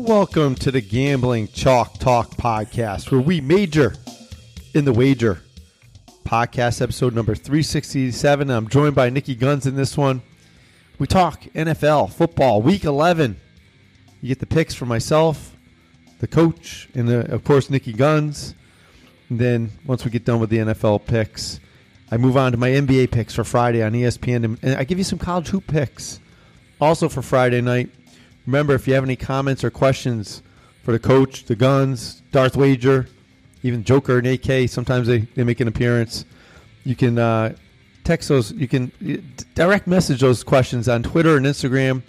Welcome to the Gambling Chalk Talk podcast, where we major in the wager. Podcast episode number 367. I'm joined by Niki Gunz in this one. We talk NFL, football, week 11. You get the picks from myself, the coach, and the, of course, Niki Gunz. And then once we get done with the NFL picks, I move on to my NBA picks for Friday on ESPN. And I give you some college hoop picks also for Friday night. Remember, if you have any comments or questions for the coach, the guns, Darth Wager, even Joker and AK, sometimes they, they make an appearance. You can uh, text those, you can direct message those questions on Twitter and Instagram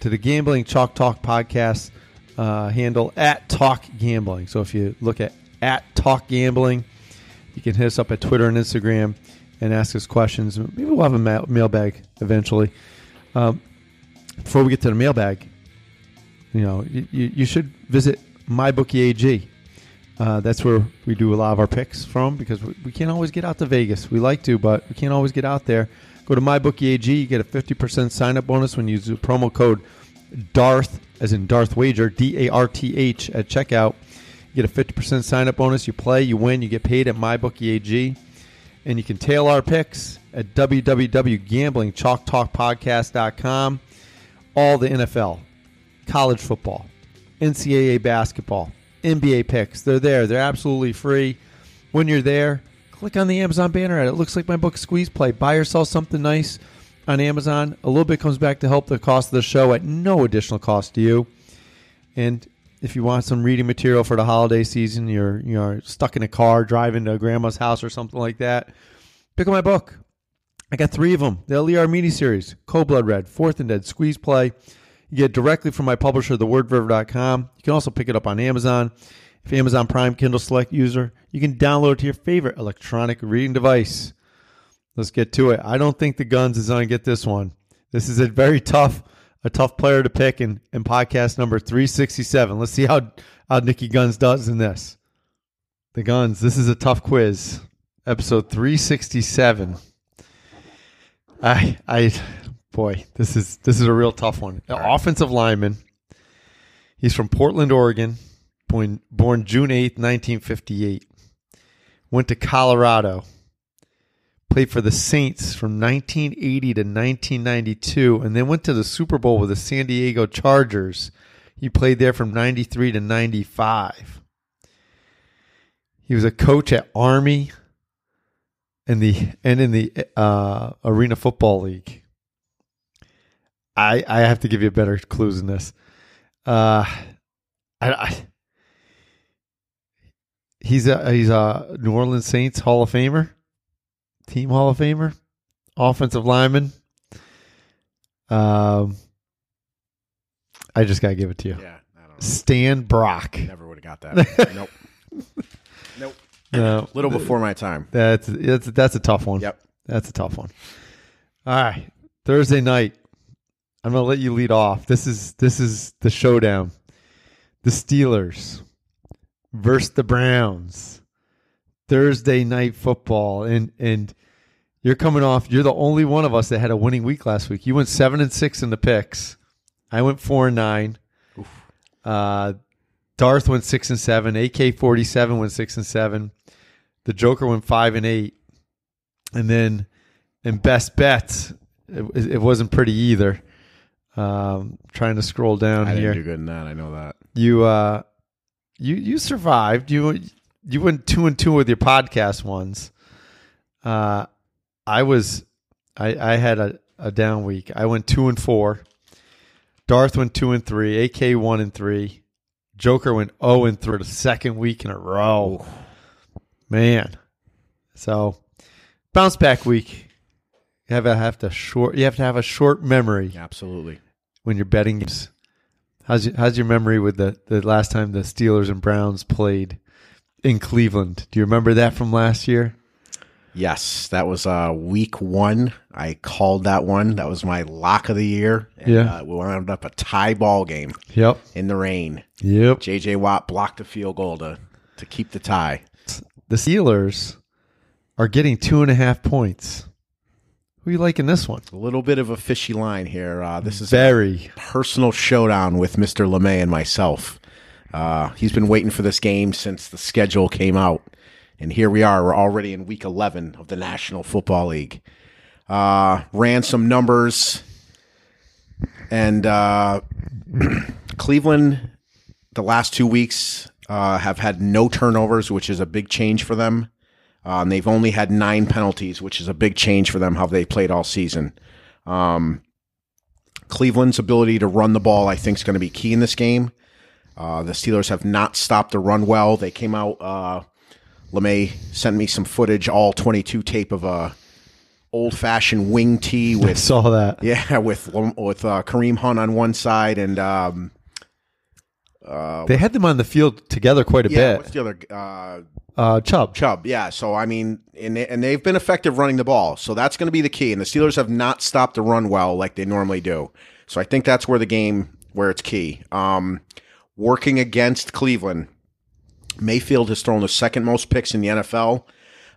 to the Gambling Chalk Talk podcast uh, handle at Talk Gambling. So if you look at at Talk Gambling, you can hit us up at Twitter and Instagram and ask us questions. Maybe we'll have a ma- mailbag eventually. Um, before we get to the mailbag, you know, you, you should visit MyBookieAG. Uh, that's where we do a lot of our picks from because we, we can't always get out to Vegas. We like to, but we can't always get out there. Go to MyBookieAG. You get a 50% sign up bonus when you use the promo code DARTH, as in Darth Wager, D A R T H, at checkout. You get a 50% sign up bonus. You play, you win, you get paid at MyBookieAG. And you can tail our picks at www.gamblingchalktalkpodcast.com. All the NFL, college football, NCAA basketball, NBA picks. They're there. They're absolutely free. When you're there, click on the Amazon banner. It looks like my book Squeeze Play. Buy or sell something nice on Amazon. A little bit comes back to help the cost of the show at no additional cost to you. And if you want some reading material for the holiday season, you're you're stuck in a car driving to grandma's house or something like that, pick up my book. I got three of them. The Ali Armeni series, Code Blood Red, Fourth and Dead, Squeeze Play. You get directly from my publisher, thewordverve.com. You can also pick it up on Amazon. If Amazon Prime Kindle Select user, you can download it to your favorite electronic reading device. Let's get to it. I don't think the guns is going to get this one. This is a very tough, a tough player to pick in, in podcast number 367. Let's see how, how Niki Gunz does in this. The guns, this is a tough quiz. Episode 367. I I boy, this is this is a real tough one. The offensive lineman. He's from Portland, Oregon. Born born June 8th, 1958. Went to Colorado. Played for the Saints from 1980 to 1992 and then went to the Super Bowl with the San Diego Chargers. He played there from 93 to 95. He was a coach at Army in the and in the uh, Arena Football League. I I have to give you better clues than this. Uh, I, I he's a he's a New Orleans Saints Hall of Famer, team Hall of Famer, offensive lineman. Um, I just gotta give it to you, Yeah, I don't. Stan Brock. Never would have got that. nope. Nope. No, Little before my time. That's that's that's a tough one. Yep. That's a tough one. All right. Thursday night. I'm gonna let you lead off. This is this is the showdown. The Steelers versus the Browns. Thursday night football. And and you're coming off you're the only one of us that had a winning week last week. You went seven and six in the picks. I went four and nine. Uh Darth went six and seven. AK forty seven went six and seven. The Joker went five and eight, and then in best bets, it, it wasn't pretty either. Um, trying to scroll down I here, didn't do good in that. I know that. you uh, you you survived. You you went two and two with your podcast ones. Uh, I was I I had a, a down week. I went two and four. Darth went two and three. AK one and three. Joker went zero and three the second week in a row. Man, so bounce back week. You have to have to short. You have to have a short memory Absolutely. When you're betting games. How's your, how's your memory with the, the last time the Steelers and Browns played in Cleveland? Do you remember that from last year? Yes, that was uh, week one. I called that one. That was my lock of the year. And, Yeah. Uh, we wound up a tie ball game Yep. in the rain. Yep. J.J. Watt blocked a field goal to, to keep the tie. The Steelers are getting two and a half points. Who you like in this one? A little bit of a fishy line here. Uh, this is Very. a personal showdown with Mr. LeMay and myself. Uh, he's been waiting for this game since the schedule came out. And here we are. We're already in week 11 of the National Football League. Uh, ran some numbers. And uh, Cleveland, the last two weeks, uh, have had no turnovers, which is a big change for them. Um, they've only had nine penalties, which is a big change for them how they played all season. Um, Cleveland's ability to run the ball, I think, is going to be key in this game. Uh, the Steelers have not stopped the run well. They came out. Uh, LeMay sent me some footage, all 22 tape of a old fashioned wing tee with I saw that. yeah with with uh, Kareem Hunt on one side and um, They had them on the field together quite a yeah bit. what's the other uh, Chubb. Chubb, yeah. So I mean, and they, and they've been effective running the ball, so that's going to be the key. And the Steelers have not stopped the run well like they normally do. So I think that's where the game where it's key. Um, working against Cleveland, Mayfield has thrown the second most picks in the NFL.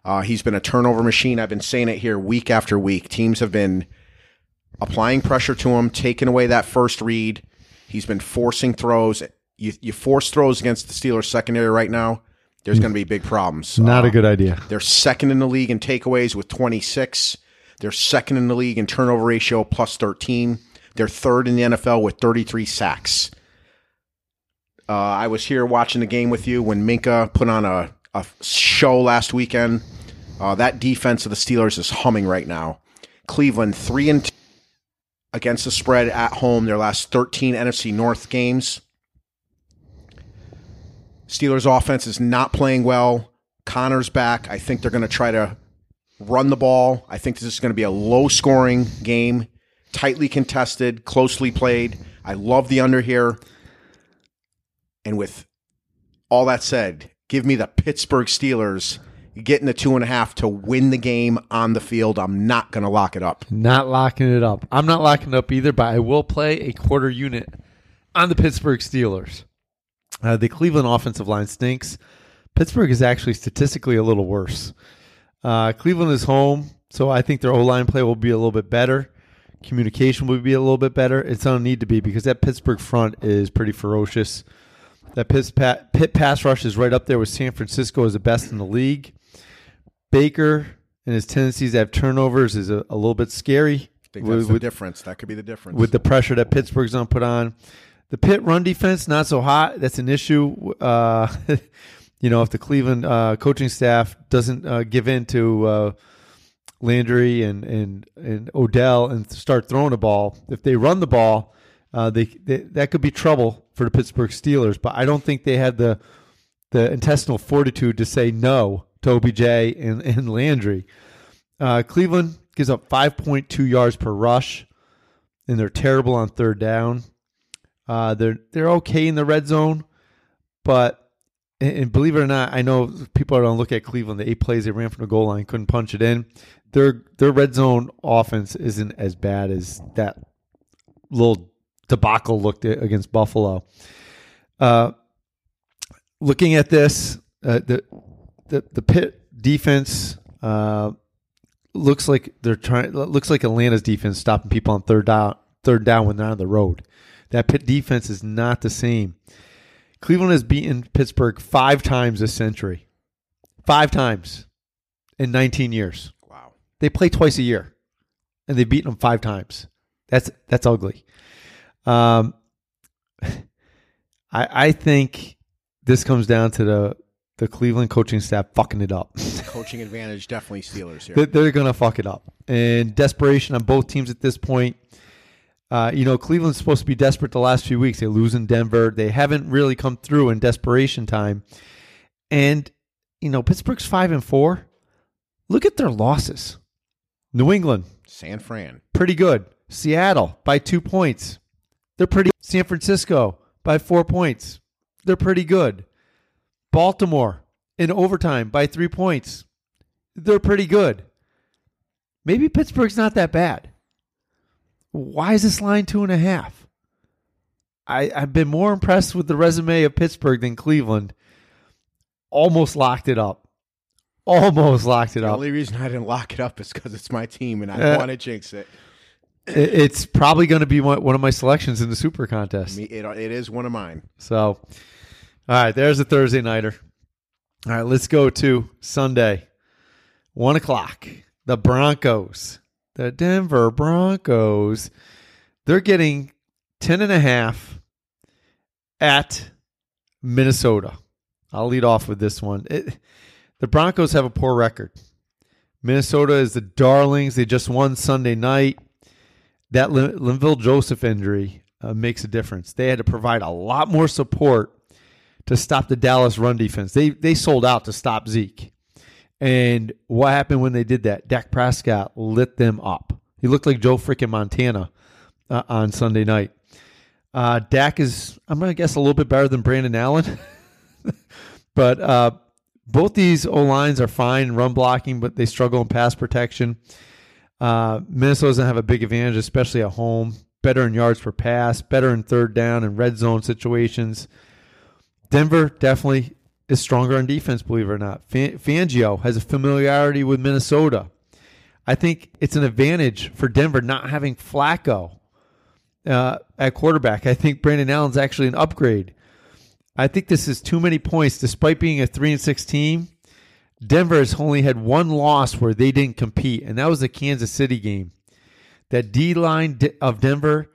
Uh, he's been a turnover machine. I've been saying it here week after week. Teams have been applying pressure to him, taking away that first read. He's been forcing throws. You, you force throws against the Steelers secondary right now. There's going to be big problems. Not Uh, a good idea. they're second in the league in takeaways with 26. They're second in the league in turnover ratio plus 13. They're third in the NFL with 33 sacks. Uh, I was here watching the game with you when Minkah put on a, a show last weekend. Uh, that defense of the Steelers is humming right now. Cleveland three and two against the spread at home. Their last 13 NFC North games. Steelers offense is not playing well. Connor's back. I think they're going to try to run the ball. I think this is going to be a low scoring game, tightly contested, closely played. I love the under here. And with all that said, give me the Pittsburgh Steelers getting the two and a half to win the game on the field. I'm not going to lock it up. Not locking it up. I'm not locking it up either, but I will play a quarter unit on the Pittsburgh Steelers. Uh, the Cleveland offensive line stinks. Pittsburgh is actually statistically a little worse. Uh, Cleveland is home, so I think their O line play will be a little bit better. Communication will be a little bit better. It's going to need to be because that Pittsburgh front is pretty ferocious. That Pitt, pa- Pitt pass rush is right up there with San Francisco as the best in the league. Baker and his tendencies to have turnovers is a, a little bit scary I think with, the with, difference. That could be the difference. with the pressure that Pittsburgh's going to put on. The pit run defense not so hot. That's an issue. Uh, you know, if the Cleveland uh, coaching staff doesn't uh, give in to uh, Landry and, and and Odell and start throwing the ball, if they run the ball, uh, they, they that could be trouble for the Pittsburgh Steelers. But I don't think they had the the intestinal fortitude to say no to OBJ and, and Landry. Uh, Cleveland gives up 5.2 yards per rush, and they're terrible on third down. Uh, they're they're okay in the red zone, but and, believe it or not, I know people are going to look at Cleveland. The eight plays they ran from the goal line couldn't punch it in. Their their red zone offense isn't as bad as that little debacle looked against Buffalo. Uh, looking at this, uh, the the the pit defense uh, looks like they're trying. Looks like Atlanta's defense stopping people on third down. Third down when they're on the road. That pit defense is not the same. Cleveland has beaten Pittsburgh five times this century. Five times in 19 years. wow. They play twice a year, and they've beaten them five times. That's that's ugly. Um, I I think this comes down to the the Cleveland coaching staff fucking it up. Coaching advantage, definitely Steelers here. They- They're going to fuck it up. And desperation on both teams at this point. Uh, you know, Cleveland's supposed to be desperate the last few weeks. They lose in Denver. They haven't really come through in desperation time. And, you know, Pittsburgh's 5 and 4. Look at their losses. New England, San Fran. pretty good. Seattle by 2 points. They're pretty San Francisco by 4 points. They're pretty good. Baltimore in overtime by 3 points. They're pretty good. Maybe Pittsburgh's not that bad. Why is this line two and a half? I, I've been more impressed with the resume of Pittsburgh than Cleveland. Almost locked it up. almost locked it The up. The only reason I didn't lock it up is because it's my team and I Uh, want to jinx it. It- It's probably going to be one one of my selections in the Super Contest. It. It is one of mine. So, all right, there's a Thursday nighter. All right, let's go to Sunday, one o'clock. The Broncos, the Denver Broncos, they're getting 10 and a half at Minnesota. I'll lead off with this one. It, the Broncos have a poor record. Minnesota is the darlings. They just won Sunday night. That Lin- Linval Joseph injury uh, makes a difference. They had to provide a lot more support to stop the Dallas run defense. They they sold out to stop Zeke. And what happened when they did that? Dak Prescott lit them up. He looked like Joe freaking Montana uh, on Sunday night. Uh, Dak is, I'm going to guess, a little bit better than Brandon Allen. but uh, both these O lines are fine in run blocking, but they struggle in pass protection. Uh, Minnesota doesn't have a big advantage, especially at home. Better in yards per pass, better in third down and red zone situations. Denver definitely is stronger on defense, believe it or not. Fangio has a familiarity with Minnesota. I think it's an advantage for Denver not having Flacco uh, at quarterback. I think Brandon Allen's actually an upgrade. I think this is too many points, despite being a three and six team. Denver has only had one loss where they didn't compete, and that was the Kansas City game. That D line of Denver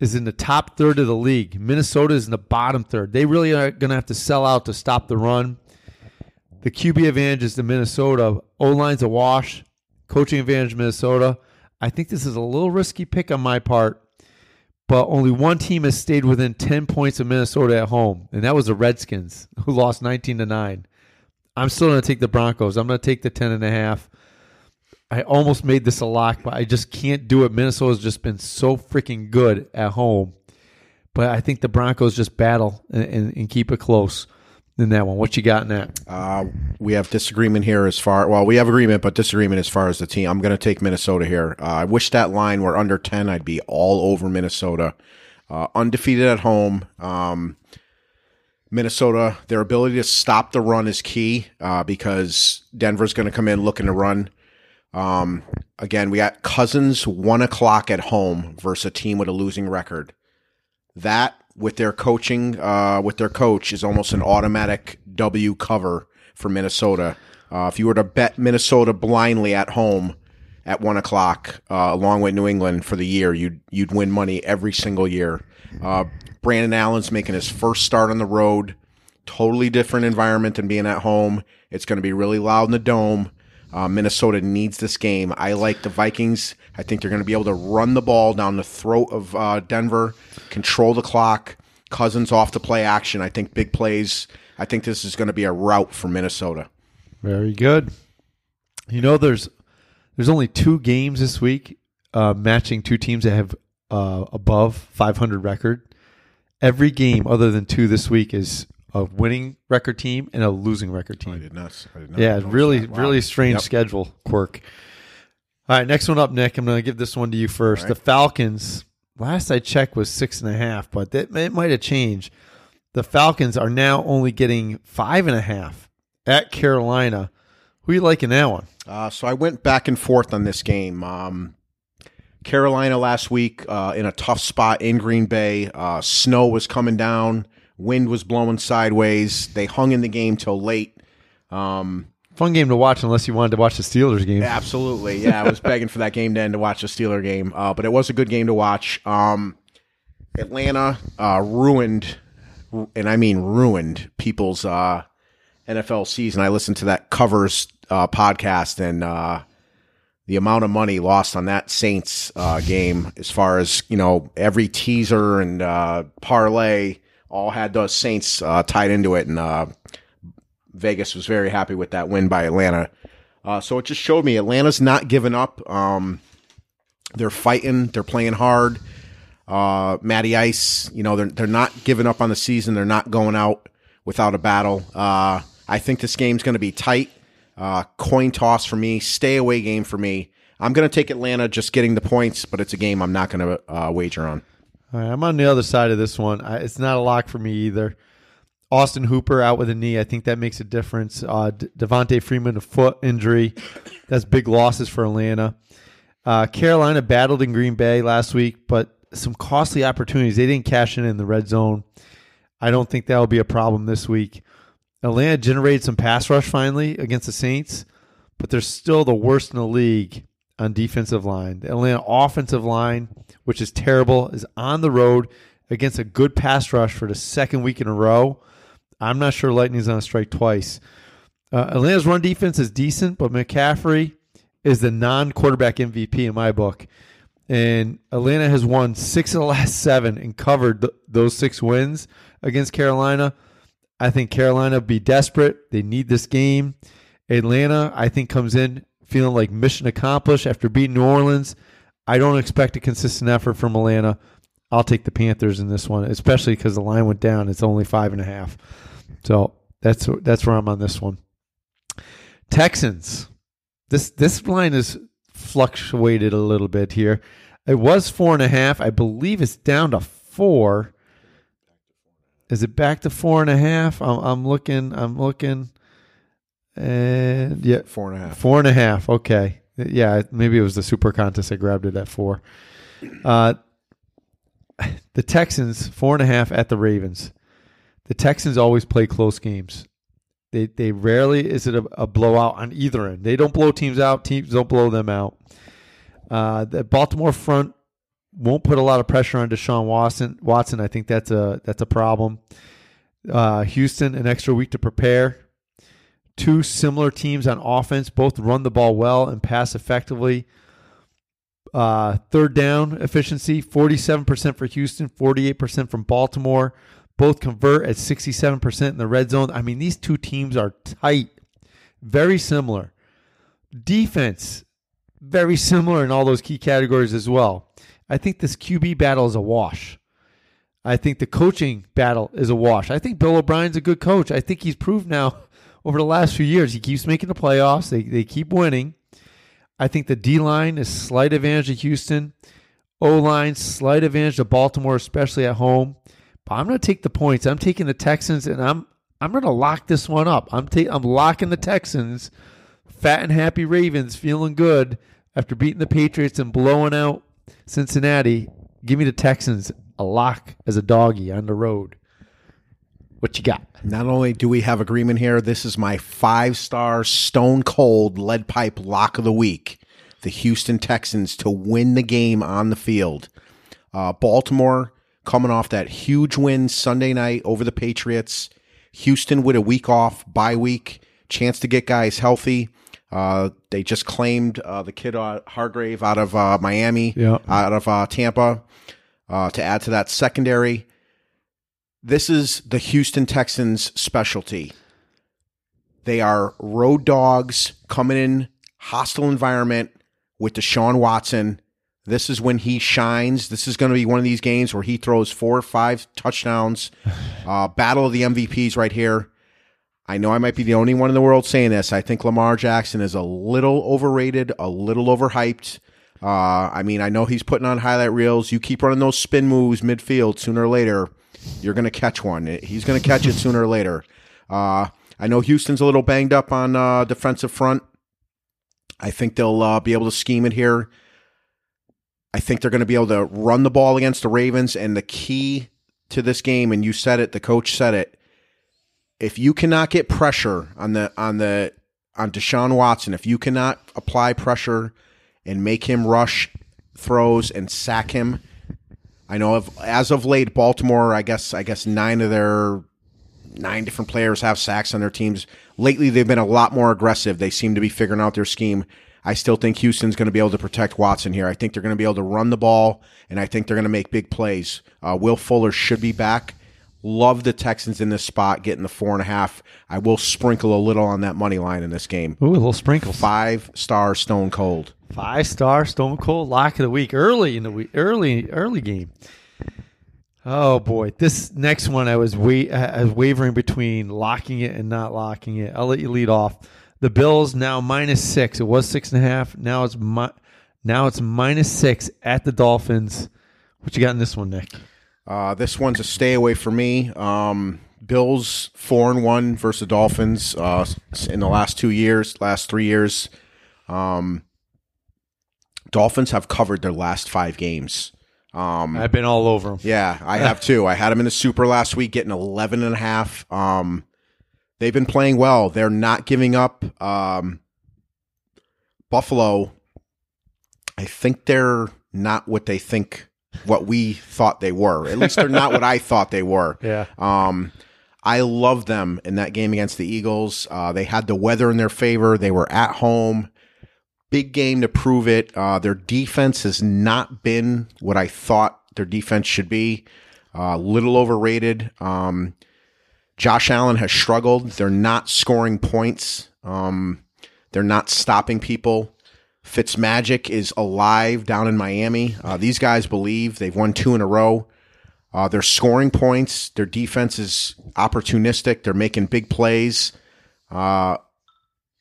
is in the top third of the league. Minnesota is in the bottom third. They really are going to have to sell out to stop the run. The QB advantage is to Minnesota. O line's a wash. Coaching advantage Minnesota. I think this is a little risky pick on my part, but only one team has stayed within 10 points of Minnesota at home, and that was the Redskins, who lost 19 to 9. I'm still going to take the Broncos. I'm going to take the 10 and a half. I almost made this a lock, but I just can't do it. Minnesota's just been so freaking good at home. But I think the Broncos just battle and, and, and keep it close in that one. What you got in that? Uh, we have disagreement here as far. Well, we have agreement, but disagreement as far as the team. I'm going to take Minnesota here. Uh, I wish that line were under ten. I'd be all over Minnesota. Uh, undefeated at home. Um, Minnesota, their ability to stop the run is key uh, because Denver's going to come in looking to run. Um, again, we got Cousins one o'clock at home versus a team with a losing record. That with their coaching, uh, with their coach, is almost an automatic W cover for Minnesota. Uh, if you were to bet Minnesota blindly at home at one o'clock, uh, along with New England for the year, you'd you'd win money every single year. Uh, Brandon Allen's making his first start on the road. Totally different environment than being at home. It's going to be really loud in the dome. Uh, Minnesota needs this game. I like the Vikings. I think they're going to be able to run the ball down the throat of uh, Denver, control the clock. Cousins off the play action. I think big plays. I think this is going to be a rout for Minnesota. Very good. You know, there's there's only two games this week uh, matching two teams that have uh, above 500 record. Every game other than two this week is a winning record team and a losing record I team. did not. I did not Yeah, really. Wow. really strange Yep. schedule quirk. All right, next one up, Nick. I'm going to give this one to you first. Right. The Falcons. Last I checked was six and a half, but that it might have changed. The Falcons are now only getting five and a half at Carolina. Who you liking that one? Uh, so I went back and forth on this game. Um, Carolina last week uh, in a tough spot in Green Bay. Uh, snow was coming down, wind was blowing sideways. They hung in the game till late. Um, Fun game to watch unless you wanted to watch the Steelers game. absolutely, yeah. I was begging for that game to end to watch the Steeler game, uh, but it was a good game to watch. Um, Atlanta uh, ruined, and I mean ruined, people's uh, NFL season. I listened to that covers uh, podcast and uh, the amount of money lost on that Saints uh, game, as far as you know, every teaser and uh, parlay all had those Saints uh, tied into it, and uh, Vegas was very happy with that win by Atlanta. Uh, so it just showed me Atlanta's not giving up. Um, they're fighting. They're playing hard. Uh, Matty Ice, you know, they're they're not giving up on the season. They're not going out without a battle. Uh, I think this game's going to be tight. Uh, coin toss for me. Stay away game for me. I'm going to take Atlanta, just getting the points, but it's a game I'm not going to uh, wager on. All right, I'm on the other side of this one. I, it's not a lock for me either. Austin Hooper out with a knee. I think that makes a difference. Uh, Devonta Freeman, a foot injury. That's big losses for Atlanta. Uh, Carolina battled in Green Bay last week, but some costly opportunities. They didn't cash in in the red zone. I don't think that will be a problem this week. Atlanta generated some pass rush finally against the Saints, but they're still the worst in the league on defensive line. The Atlanta offensive line, which is terrible, is on the road against a good pass rush for the second week in a row. I'm not sure Lightning's going to strike twice. Uh, Atlanta's run defense is decent, but McCaffrey is the non-quarterback MVP in my book. And Atlanta has won six of the last seven and covered th- those six wins against Carolina. I think Carolina be desperate. They need this game. Atlanta, I think, comes in feeling like mission accomplished after beating New Orleans. I don't expect a consistent effort from Atlanta. I'll take the Panthers in this one, especially because the line went down. It's only five and a half. So that's that's where I'm on this one. Texans. This this line has fluctuated a little bit here. It was four and a half. I believe it's down to four. Is it back to four and a half? I'm, I'm looking. I'm looking. And yeah, Four and a half. Four and a half. Okay. Yeah, maybe it was the super contest. I grabbed it at four. Uh, the Texans four and a half at the Ravens. The Texans always play close games. They they rarely is it a, a blowout on either end. They don't blow teams out. Teams don't blow them out. Uh, the Baltimore front won't put a lot of pressure on Deshaun Watson. Watson, I think that's a that's a problem. Uh, Houston, an extra week to prepare. Two similar teams on offense, both run the ball well and pass effectively. Uh, third down efficiency, 47% for Houston, 48% from Baltimore. Both convert at 67% in the red zone. I mean, these two teams are tight, very similar. Defense, very similar in all those key categories as well. I think this QB battle is a wash. I think the coaching battle is a wash. I think Bill O'Brien's a good coach. I think he's proved now over the last few years he keeps making the playoffs. They they keep winning. I think the D line is slight advantage to Houston. O line slight advantage to Baltimore, especially at home. But I'm going to take the points. I'm taking the Texans, and I'm I'm going to lock this one up. I'm ta- I'm locking the Texans. Fat and happy Ravens, feeling good after beating the Patriots and blowing out Cincinnati. Give me the Texans a lock as a doggy on the road. What you got? Not only do we have agreement here, this is my five star stone cold lead pipe lock of the week. The Houston Texans to win the game on the field. Uh, Baltimore coming off that huge win Sunday night over the Patriots. Houston with a week off, bye week, chance to get guys healthy. Uh, they just claimed uh, the kid uh, Hargrave out of uh, Miami, Yeah. out of uh, Tampa, uh, to add to that secondary. This is the Houston Texans' specialty. They are road dogs coming in hostile environment with Deshaun Watson. This is when he shines. This is going to be one of these games where he throws four or five touchdowns. Uh, battle of the MVPs right here. I know I might be the only one in the world saying this. I think Lamar Jackson is a little overrated, a little overhyped. Uh, I mean, I know he's putting on highlight reels. You keep running those spin moves midfield, sooner or later, you're going to catch one. He's going to catch it sooner or later. Uh, I know Houston's a little banged up on uh, defensive front. I think they'll uh, be able to scheme it here. I think they're going to be able to run the ball against the Ravens. And the key to this game, and you said it, the coach said it. If you cannot get pressure on the on the on Deshaun Watson, if you cannot apply pressure and make him rush throws and sack him, I know of as of late, Baltimore. I guess I guess nine of their nine different players have sacks on their teams. Lately, they've been a lot more aggressive. They seem to be figuring out their scheme. I still think Houston's going to be able to protect Watson here. I think they're going to be able to run the ball, and I think they're going to make big plays. Uh, Will Fuller should be back. Love the Texans in this spot, getting the four and a half. I will sprinkle a little on that money line in this game. Ooh, a little sprinkle. Five star Stone Cold. Five star Stone Cold lock of the week early in the week, early early game. Oh boy, this next one I was wa- I was wavering between locking it and not locking it. I'll let you lead off. The Bills now minus six. It was six and a half. Now it's mi- now it's minus six at the Dolphins. What you got in this one, Nick? Uh, this one's a stay away for me. Um, Bills four and one versus the Dolphins uh, in the last two years, last three years. Um, Dolphins have covered their last five games. Um, I've been all over them. yeah, I have too. I had them in the super last week, getting 11 and a half. Um, they've been playing well. They're not giving up. Um, Buffalo, I think they're not what they think, what we thought they were. At least they're not what I thought they were. Yeah. Um, I love them in that game against the Eagles. Uh, they had the weather in their favor. They were at home. Big game to prove it. Uh, their defense has not been what I thought their defense should be. A uh, little overrated. Um, Josh Allen has struggled. They're not scoring points. Um, they're not stopping people. Fitzmagic is alive down in Miami. Uh, these guys believe they've won two in a row. Uh, they're scoring points. Their defense is opportunistic. They're making big plays. Uh,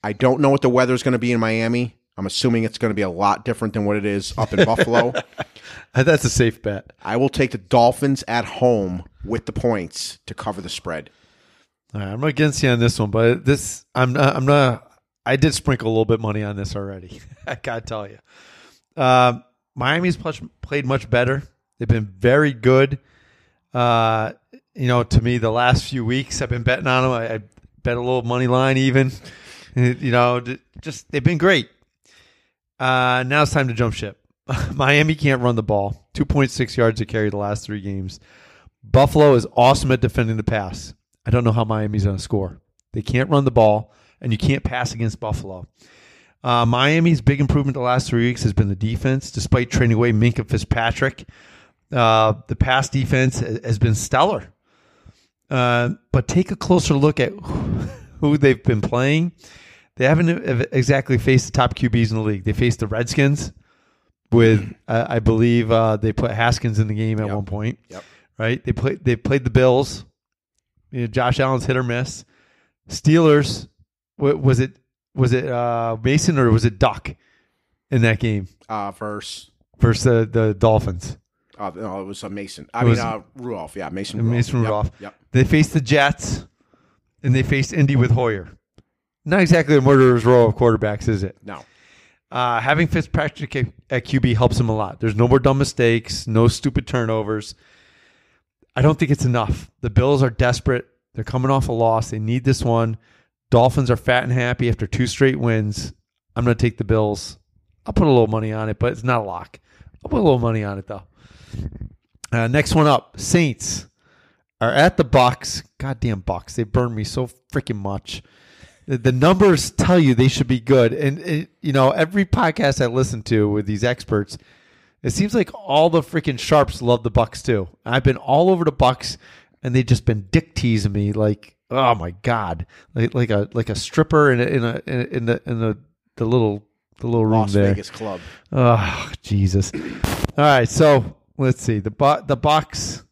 I don't know what the weather is going to be in Miami. I'm assuming it's going to be a lot different than what it is up in Buffalo. That's a safe bet. I will take the Dolphins at home with the points to cover the spread. All right, I'm against you on this one, but this I'm not, I'm not. I did sprinkle a little bit money on this already. I gotta tell you, uh, Miami's played much better. They've been very good. Uh, you know, to me, the last few weeks I've been betting on them. I, I bet a little money line even. You know, just they've been great. Uh, now it's time to jump ship. Miami can't run the ball. 2.6 yards to carry the last three games. Buffalo is awesome at defending the pass. I don't know how Miami's going to score. They can't run the ball, and you can't pass against Buffalo. Uh, Miami's big improvement the last three weeks has been the defense, despite trading away Minkah Fitzpatrick. Uh, the pass defense has been stellar. Uh, but take a closer look at who they've been playing. They haven't exactly faced the top QBs in the league. They faced the Redskins with, uh, I believe, uh, they put Haskins in the game at Yep. one point. Yep. Right? They played. They played the Bills. You know, Josh Allen's hit or miss. Steelers. wa- Was it was it uh, Mason or was it Duck in that game Uh, verse. versus the, the Dolphins? Uh, no, it was a Mason. I It mean, was- uh, Rudolph. Yeah, Mason. Rudolph. Mason Yep, Rudolph. Yep. They faced the Jets, and they faced Indy with Hoyer. Not exactly a murderer's row of quarterbacks, is it? No. Uh, having Fitzpatrick at, at QB helps him a lot. There's no more dumb mistakes, no stupid turnovers. I don't think it's enough. The Bills are desperate. They're coming off a loss. They need this one. Dolphins are fat and happy after two straight wins. I'm going to take the Bills. I'll put a little money on it, but it's not a lock. I'll put a little money on it though. Uh, next one up, Saints are at the Bucks. Goddamn Bucks! They burn me so freaking much. The, numbers tell you they should be good, and it, you know every podcast I listen to with these experts, it seems like all the freaking sharps love the Bucks too. I've been all over the Bucks, and they've just been dick teasing me like, oh my god, like like a like a stripper in a, in a in the in the the little the little room Las there. Vegas club. Oh Jesus! All right, so let's see the Bu- the Bucks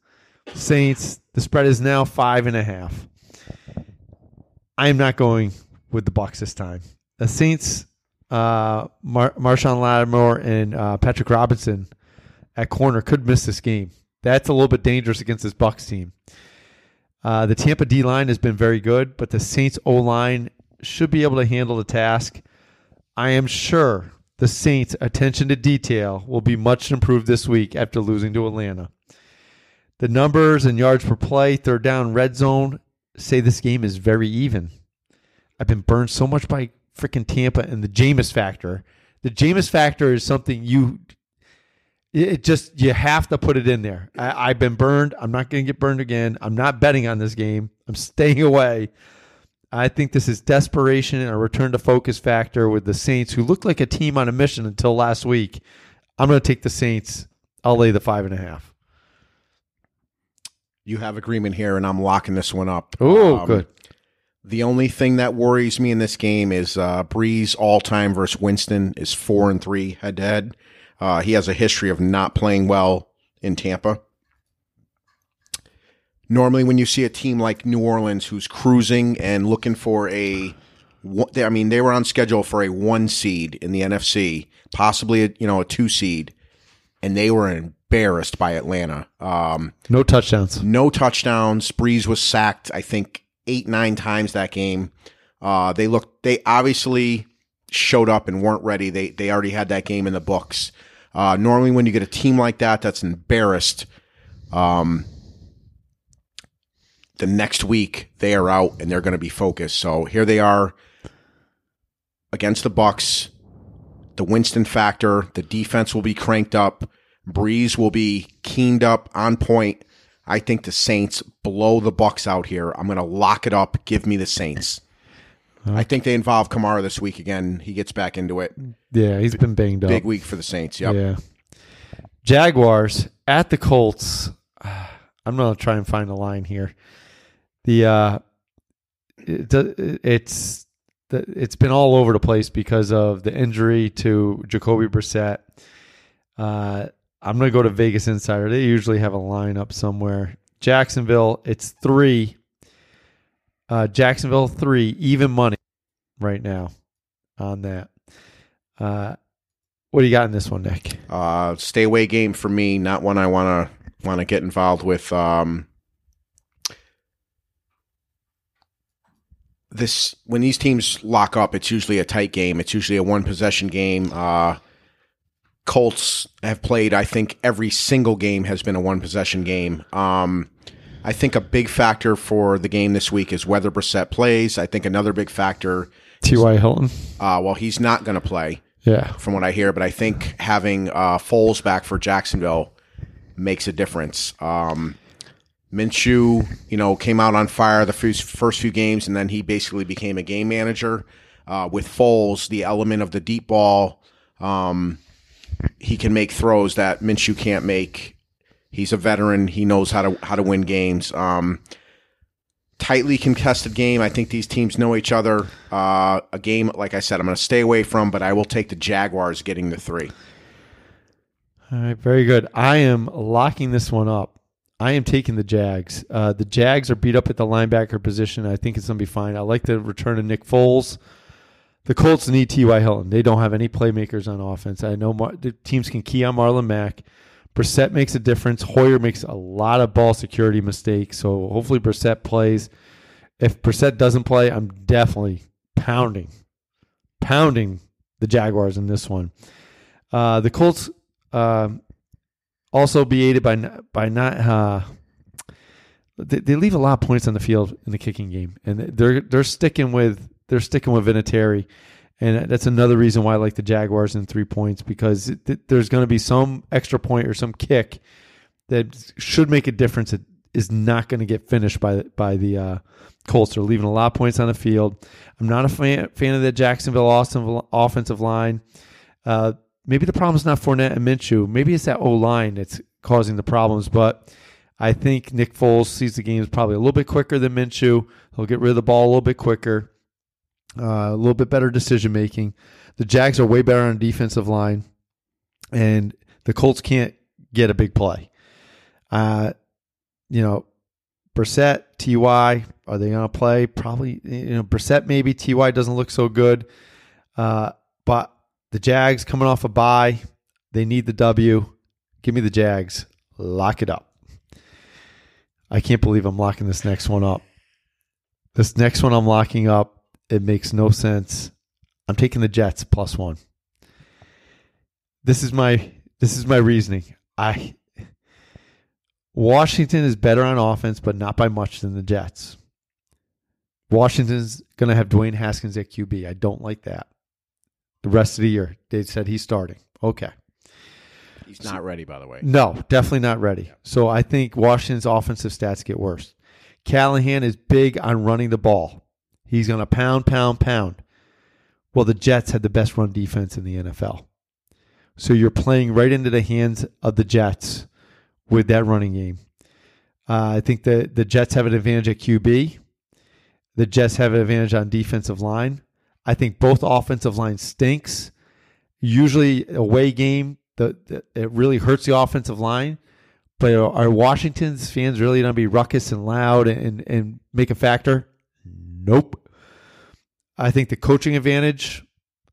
Saints. The spread is now five and a half. I am not going with the Bucks this time. The Saints, uh, Mar- Marshon Lattimore and uh, Patrick Robinson at corner could miss this game. That's a little bit dangerous against this Bucks team. Uh, the Tampa D line has been very good, but the Saints O line should be able to handle the task. I am sure the Saints' attention to detail will be much improved this week after losing to Atlanta. The numbers and yards per play, third down, red zone say this game is very even. I've been burned so much by freaking Tampa and the Jameis factor. The Jameis factor is something you it just you have to put it in there. I, I've been burned. I'm not going to get burned again. I'm not betting on this game. I'm staying away. I think this is desperation and a return to focus factor with the Saints, who looked like a team on a mission until last week. I'm going to take the Saints. I'll lay the five and a half. You have agreement here, and I'm locking this one up. Oh, Um, good. The only thing that worries me in this game is uh, Brees all time versus Winston is four and three head to head. Uh, He has a history of not playing well in Tampa. Normally, when you see a team like New Orleans who's cruising and looking for a, I mean, they were on schedule for a one seed in the NFC, possibly a, you know a two seed, and they were embarrassed by Atlanta. Um, No touchdowns. no touchdowns. Brees was sacked, I think, eight, nine times that game. Uh, they looked, they obviously showed up and weren't ready. They, they already had that game in the books. Uh, normally when you get a team like that, that's embarrassed, um, the next week they are out and they're going to be focused. So here they are against the Bucks. The Winston factor, the defense will be cranked up. Brees will be keened up on point. I think the Saints blow the Bucks out here. I'm going to lock it up. Give me the Saints. I think they involve Kamara this week again. He gets back into it. Yeah, he's been banged up. Big week for the Saints. Yep. Yeah. Jaguars at the Colts. I'm gonna try and find a line here. The uh, it, it's the, it's been all over the place because of the injury to Jacoby Brissett. Uh, I'm gonna go to Vegas Insider. They usually have a line up somewhere. Jacksonville. It's three. Uh, Jacksonville three even money right now on that. Uh, what do you got in this one, Nick? Uh, stay away game for me. Not one I want to want to get involved with. Um, this when these teams lock up, it's usually a tight game. It's usually a one possession game. Uh, Colts have played. I think every single game has been a one possession game. Um, I think a big factor for the game this week is whether Brissett plays. I think another big factor. T.Y. Hilton. Uh, well, he's not going to play Yeah. from what I hear, but I think having uh, Foles back for Jacksonville makes a difference. Um, Minshew, you know, came out on fire the first, first few games, and then he basically became a game manager. Uh, with Foles, the element of the deep ball, um, he can make throws that Minshew can't make. He's a veteran. He knows how to how to win games. Um, tightly contested game. I think these teams know each other. Uh, a game, like I said, I'm going to stay away from, but I will take the Jaguars getting the three. All right, very good. I am locking this one up. I am taking the Jags. Uh, the Jags are beat up at the linebacker position. I think it's going to be fine. I like the return of Nick Foles. The Colts need T.Y. Hilton. They don't have any playmakers on offense. I know Mar- the teams can key on Marlon Mack. Brissett makes a difference. Hoyer makes a lot of ball security mistakes. So hopefully Brissett plays. If Brissett doesn't play, I'm definitely pounding, pounding the Jaguars in this one. Uh, the Colts um, also be aided by by not. Uh, they, they leave a lot of points on the field in the kicking game, and they're they're sticking with they're sticking with Vinatieri, and that's another reason why I like the Jaguars in three points because there's going to be some extra point or some kick that should make a difference. It is not going to get finished by by the uh, Colts. They're leaving a lot of points on the field. I'm not a fan, fan of the Jacksonville Austin offensive line. Uh, maybe the problem is not Fournette and Minshew. Maybe it's that O line that's causing the problems. But I think Nick Foles sees the games probably a little bit quicker than Minshew. He'll get rid of the ball a little bit quicker. Uh, a little bit better decision making. The Jags are way better on defensive line, and the Colts can't get a big play. Uh, you know, Brissett, Ty, are they going to play? Probably. You know, Brissett maybe. Ty doesn't look so good, uh, but the Jags coming off a bye, they need the W. Give me the Jags. Lock it up. I can't believe I'm locking this next one up. This next one I'm locking up. It makes no sense. I'm taking the Jets plus one. This is my this is my reasoning. I Washington is better on offense, but not by much than the Jets. Washington's going to have Dwayne Haskins at QB. I don't like that. The rest of the year, they said he's starting. Okay. He's not ready, by the way. No, definitely not ready. So I think Washington's offensive stats get worse. Callahan is big on running the ball. He's going to pound, pound, pound. Well, the Jets had the best run defense in the NFL. So you're playing right into the hands of the Jets with that running game. Uh, I think the, the Jets have an advantage at QB. The Jets have an advantage on defensive line. I think both offensive line stinks. Usually, away game, the, the it really hurts the offensive line. But are Washington's fans really going to be ruckus and loud and, and make a factor? Nope. I think the coaching advantage,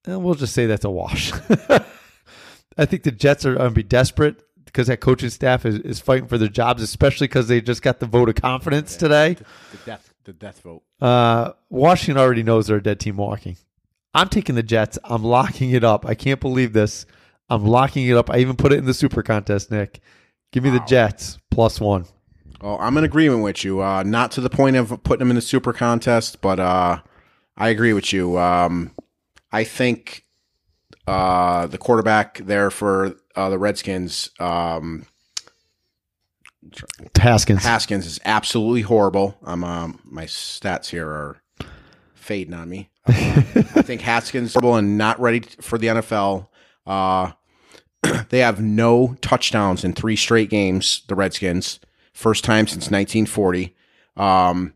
eh, we'll just say that's a wash. I think the Jets are going to be desperate because that coaching staff is, is fighting for their jobs, especially because they just got the vote of confidence today. The, the death, the death vote. Uh, Washington already knows they're a dead team walking. I'm taking the Jets. I'm locking it up. I can't believe this. I'm locking it up. I even put it in the super contest, Nick. Give me the Jets plus one. Well, I'm in agreement with you. Uh, not to the point of putting them in the super contest, but uh, I agree with you. Um, I think uh, the quarterback there for uh, the Redskins, um, Haskins. Haskins, is absolutely horrible. I'm um, my stats here are fading on me. I think Haskins is horrible and not ready for the NFL. Uh, they have no touchdowns in three straight games. The Redskins, first time since 1940. Um,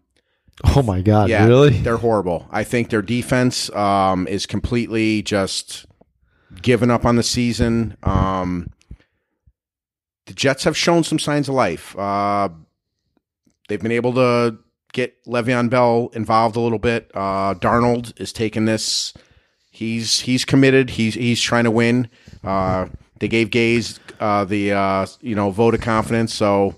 oh my God! yeah, really? they're horrible. I think their defense um, is completely just given up on the season. Um, the Jets have shown some signs of life. Uh, they've been able to get Le'Veon Bell involved a little bit. Uh, Darnold is taking this. He's he's committed. He's he's trying to win. Uh, they gave Gase uh, the uh, you know vote of confidence, so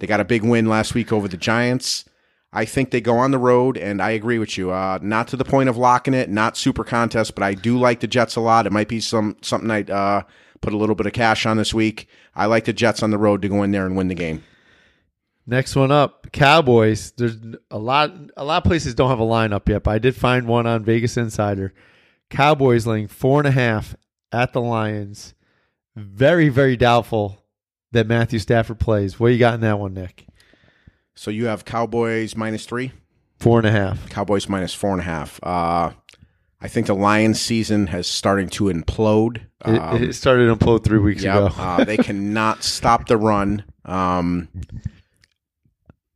they got a big win last week over the Giants. I think they go on the road, and I agree with you. Uh, not to the point of locking it, not super contest, but I do like the Jets a lot. It might be some something I uh, put a little bit of cash on this week. I like the Jets on the road to go in there and win the game. Next one up, Cowboys. There's a lot. A lot of places don't have a lineup yet, but I did find one on Vegas Insider. Cowboys laying four and a half at the Lions. Very, very doubtful that Matthew Stafford plays. What you got in that one, Nick? So you have Cowboys minus three, Four and a half. Cowboys minus four and a half. Uh, I think the Lions season has starting to implode. It, Um, it started to implode three weeks Yeah, ago. uh, they cannot stop the run. Um,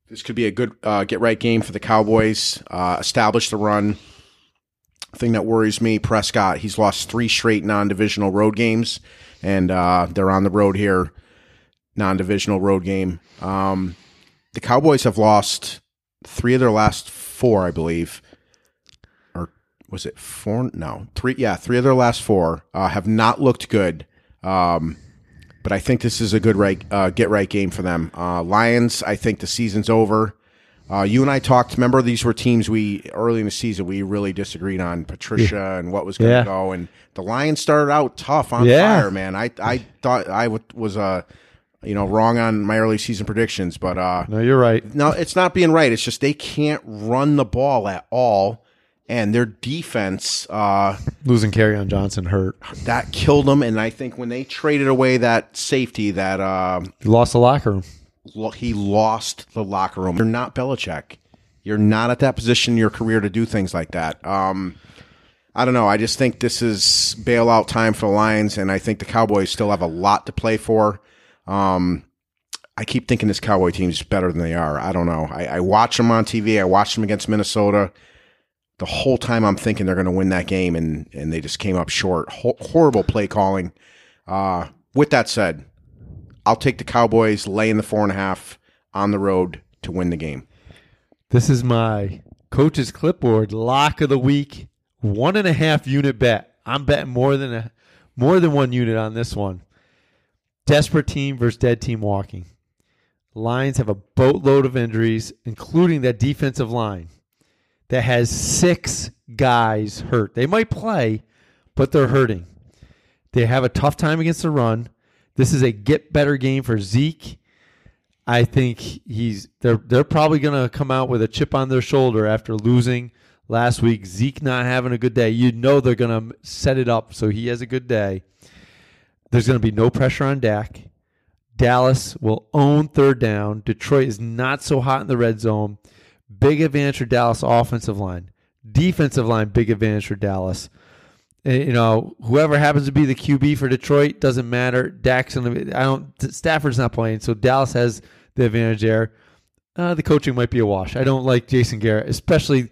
this could be a good uh, get right game for the Cowboys. Uh, establish the run. Thing that worries me, Prescott. He's lost three straight non-divisional road games, and uh, they're on the road here. Non-divisional road game. Um, the Cowboys have lost three of their last four, I believe. Or was it four? No, three. Yeah, three of their last four uh, have not looked good. Um, but I think this is a good right uh, get right game for them. Uh, Lions, I think the season's over. Uh, you and I talked. Remember, these were teams we early in the season we really disagreed on Patricia and what was going to Yeah. go. And the Lions started out tough on Yeah. fire, man. I I thought I w- was uh, you know wrong on my early season predictions, but uh, No, you're right. no, it's not being right. It's just they can't run the ball at all, and their defense uh, Losing Kerryon Johnson hurt. that killed them. And I think when they traded away that safety, that um, He lost the locker room. lo- he lost the locker room. You're not Belichick. You're not at that position in your career to do things like that. Um, I don't know. I just think this is bailout time for the Lions, and I think the Cowboys still have a lot to play for. Um, I keep thinking this Cowboy team is better than they are. I don't know. I, I watch them on TV. I watch them against Minnesota. The whole time I'm thinking they're going to win that game, and and they just came up short. Ho- horrible play calling. Uh, with that said, I'll take the Cowboys laying the four and a half on the road to win the game. This is my coach's clipboard lock of the week. One and a half unit bet. I'm betting more than a more than one unit on this one. Desperate team versus dead team walking. Lions have a boatload of injuries, including that defensive line that has six guys hurt. They might play, but they're hurting. They have a tough time against the run. This is a get better game for Zeke. I think he's they're they're probably going to come out with a chip on their shoulder after losing last week. Zeke not having a good day. You know they're going to set it up so he has a good day. There's going to be no pressure on Dak. Dallas will own third down. Detroit is not so hot in the red zone. Big advantage for Dallas offensive line. Defensive line, big advantage for Dallas. Eh, You know, whoever happens to be the QB for Detroit doesn't matter. Dak's gonna I don't. Stafford's not playing, so Dallas has the advantage there. Uh, the coaching might be a wash. I don't like Jason Garrett, especially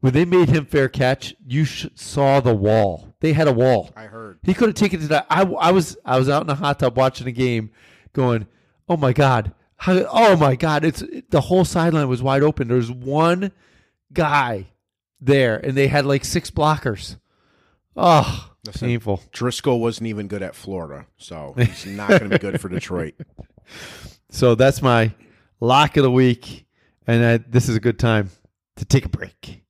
when they made him fair catch. You saw the wall. They had a wall. I heard. He could have taken it to that. I, I was I was out in a hot tub watching a game, going, "Oh my god, How, oh my god!" It's the whole sideline was wide open. There's one guy there, and they had like six blockers. Oh, Listen, Painful. Driskel wasn't even good at Florida, so he's not going to be good for Detroit. So that's my lock of the week, and I, this is a good time to take a break.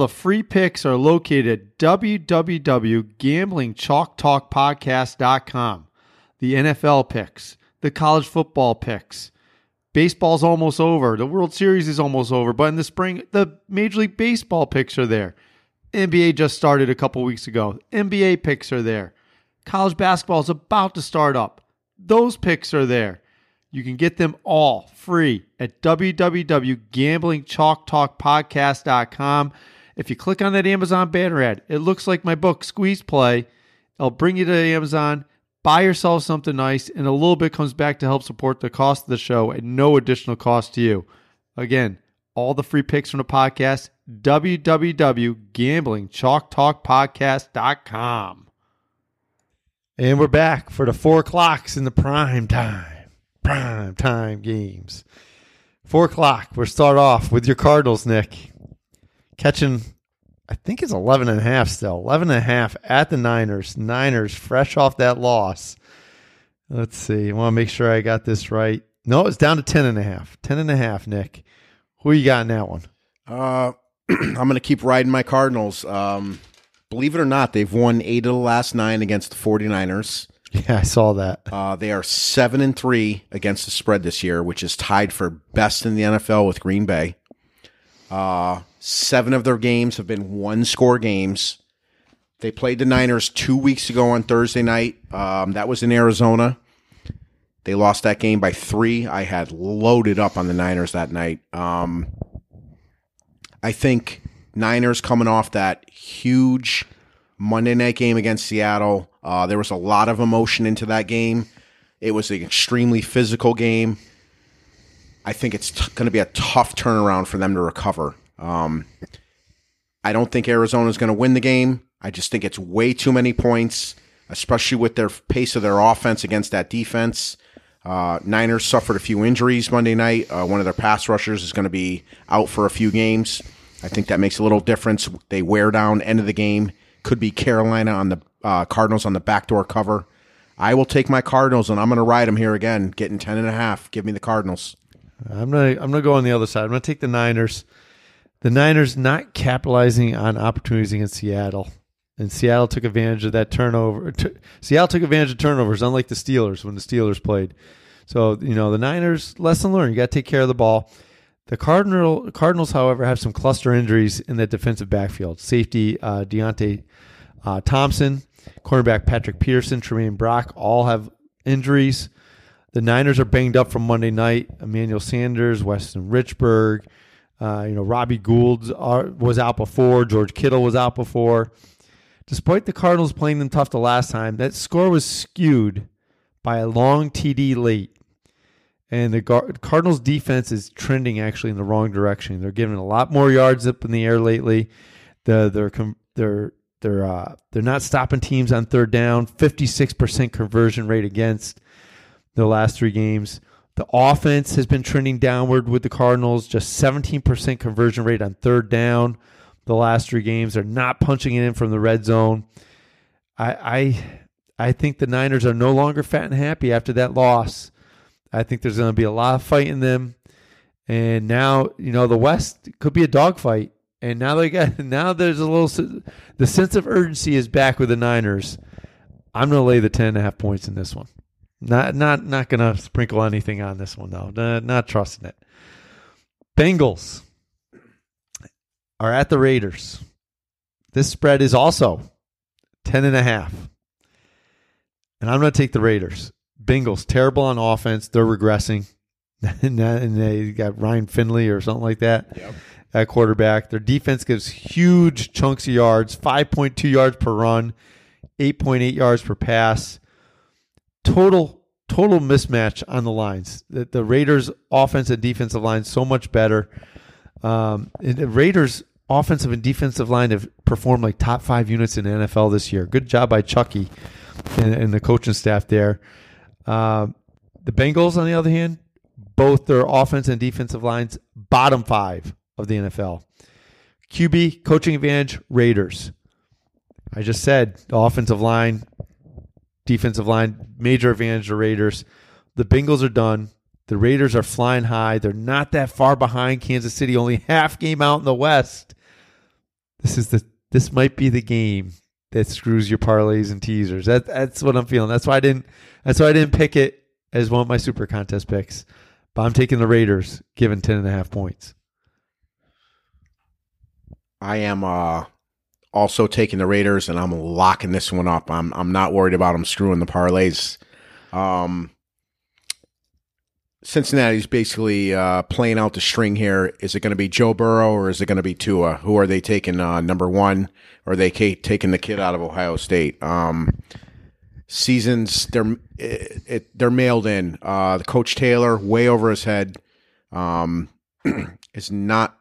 The free picks are located at www.gamblingchalktalkpodcast.com. The NFL picks, the college football picks. Baseball's almost over. The World Series is almost over, but in the spring, the Major League Baseball picks are there. NBA just started a couple weeks ago. NBA picks are there. College basketball is about to start up. Those picks are there. You can get them all free at www.gamblingchalktalkpodcast.com. If you click on that Amazon banner ad, it looks like my book, Squeeze Play. It'll bring you to Amazon, buy yourself something nice, and a little bit comes back to help support the cost of the show at no additional cost to you. Again, all the free picks from the podcast, www.gamblingchalktalkpodcast.com. And we're back for the four o'clocks in the prime time, prime time games. Four o'clock. We'll start off with your Cardinals, Nick. Catching, I think it's 11 and a half still. 11 and a half at the Niners. Niners fresh off that loss. Let's see. I want to make sure I got this right. No, it's down to 10 and a half. 10 and a half, Nick. Who you got in that one? Uh, I'm going to keep riding my Cardinals. Um, believe it or not, they've won eight of the last nine against the 49ers. Yeah, I saw that. Uh, they are seven and three against the spread this year, which is tied for best in the NFL with Green Bay. Uh, seven of their games have been one score games. They played the Niners two weeks ago on Thursday night. Um, that was in Arizona. They lost that game by three. I had loaded up on the Niners that night. Um, I think Niners coming off that huge Monday night game against Seattle. Uh, there was a lot of emotion into that game. It was an extremely physical game. I think it's t- going to be a tough turnaround for them to recover. Um, I don't think Arizona is going to win the game. I just think it's way too many points, especially with their pace of their offense against that defense. Uh, Niners suffered a few injuries Monday night. Uh, one of their pass rushers is going to be out for a few games. I think that makes a little difference. They wear down end of the game. Could be Carolina on the uh, Cardinals on the backdoor cover. I will take my Cardinals, and I'm going to ride them here again, getting ten and a half. Give me the Cardinals. I'm gonna I'm gonna go on the other side. I'm gonna take the Niners. The Niners not capitalizing on opportunities against Seattle, and Seattle took advantage of that turnover. T- Seattle took advantage of turnovers, unlike the Steelers when the Steelers played. So you know the Niners lesson learned. You got to take care of the ball. The Cardinal Cardinals, however, have some cluster injuries in that defensive backfield. Safety uh, Deionte uh, Thompson, cornerback Patrick Peterson, Tramaine Brock, all have injuries. The Niners are banged up from Monday night. Emmanuel Sanders, Weston Richburg, uh, you know Robbie Gould are, was out before. George Kittle was out before. Despite the Cardinals playing them tough the last time, that score was skewed by a long TD late. And the Gar- Cardinals defense is trending actually in the wrong direction. They're giving a lot more yards up in the air lately. The, they're they're they're uh, they're not stopping teams on third down. Fifty six percent conversion rate against the last three games. The offense has been trending downward with the Cardinals. Just seventeen percent conversion rate on third down. The last three games, they're not punching it in from the red zone. I I I think the Niners are no longer fat and happy after that loss. I think there's going to be a lot of fight in them. And now, you know, the West could be a dogfight. And now they got now there's a little the sense of urgency is back with the Niners. I'm going to lay the ten and a half points in this one. Not not not going to sprinkle anything on this one though. Not, not trusting it. Bengals are at the Raiders. This spread is also ten and a half. And I'm going to take the Raiders. Bengals terrible on offense. They're regressing, and they got Ryan Finley or something like that Yep. at quarterback. Their defense gives huge chunks of yards, 5.2 yards per run, 8.8 yards per pass. Total total mismatch on the lines. The, the Raiders' offensive and defensive line so much better. Um, the Raiders' offensive and defensive line have performed like top five units in the NFL this year. Good job by Chucky and, and the coaching staff there. Um, the Bengals, on the other hand, both their offense and defensive lines bottom five of the NFL. QB coaching advantage Raiders. I just said the offensive line, defensive line, major advantage to Raiders. The Bengals are done. The Raiders are flying high. They're not that far behind Kansas City, only half game out in the West. This is the this might be the game that screws your parlays and teasers. That, that's what I'm feeling. That's why I didn't that's why I didn't pick it as one of my super contest picks. But I'm taking the Raiders, given ten and a half points. I am uh, also taking the Raiders, and I'm locking this one up. I'm I'm not worried about them screwing the parlays. Um, Cincinnati's basically uh, playing out the string here. Is it going to be Joe Burrow or is it going to be Tua? Who are they taking uh, number one? Or are they taking the kid out of Ohio State? Um, seasons they're it, it, they're mailed in. Uh, the coach Taylor way over his head. Um, is not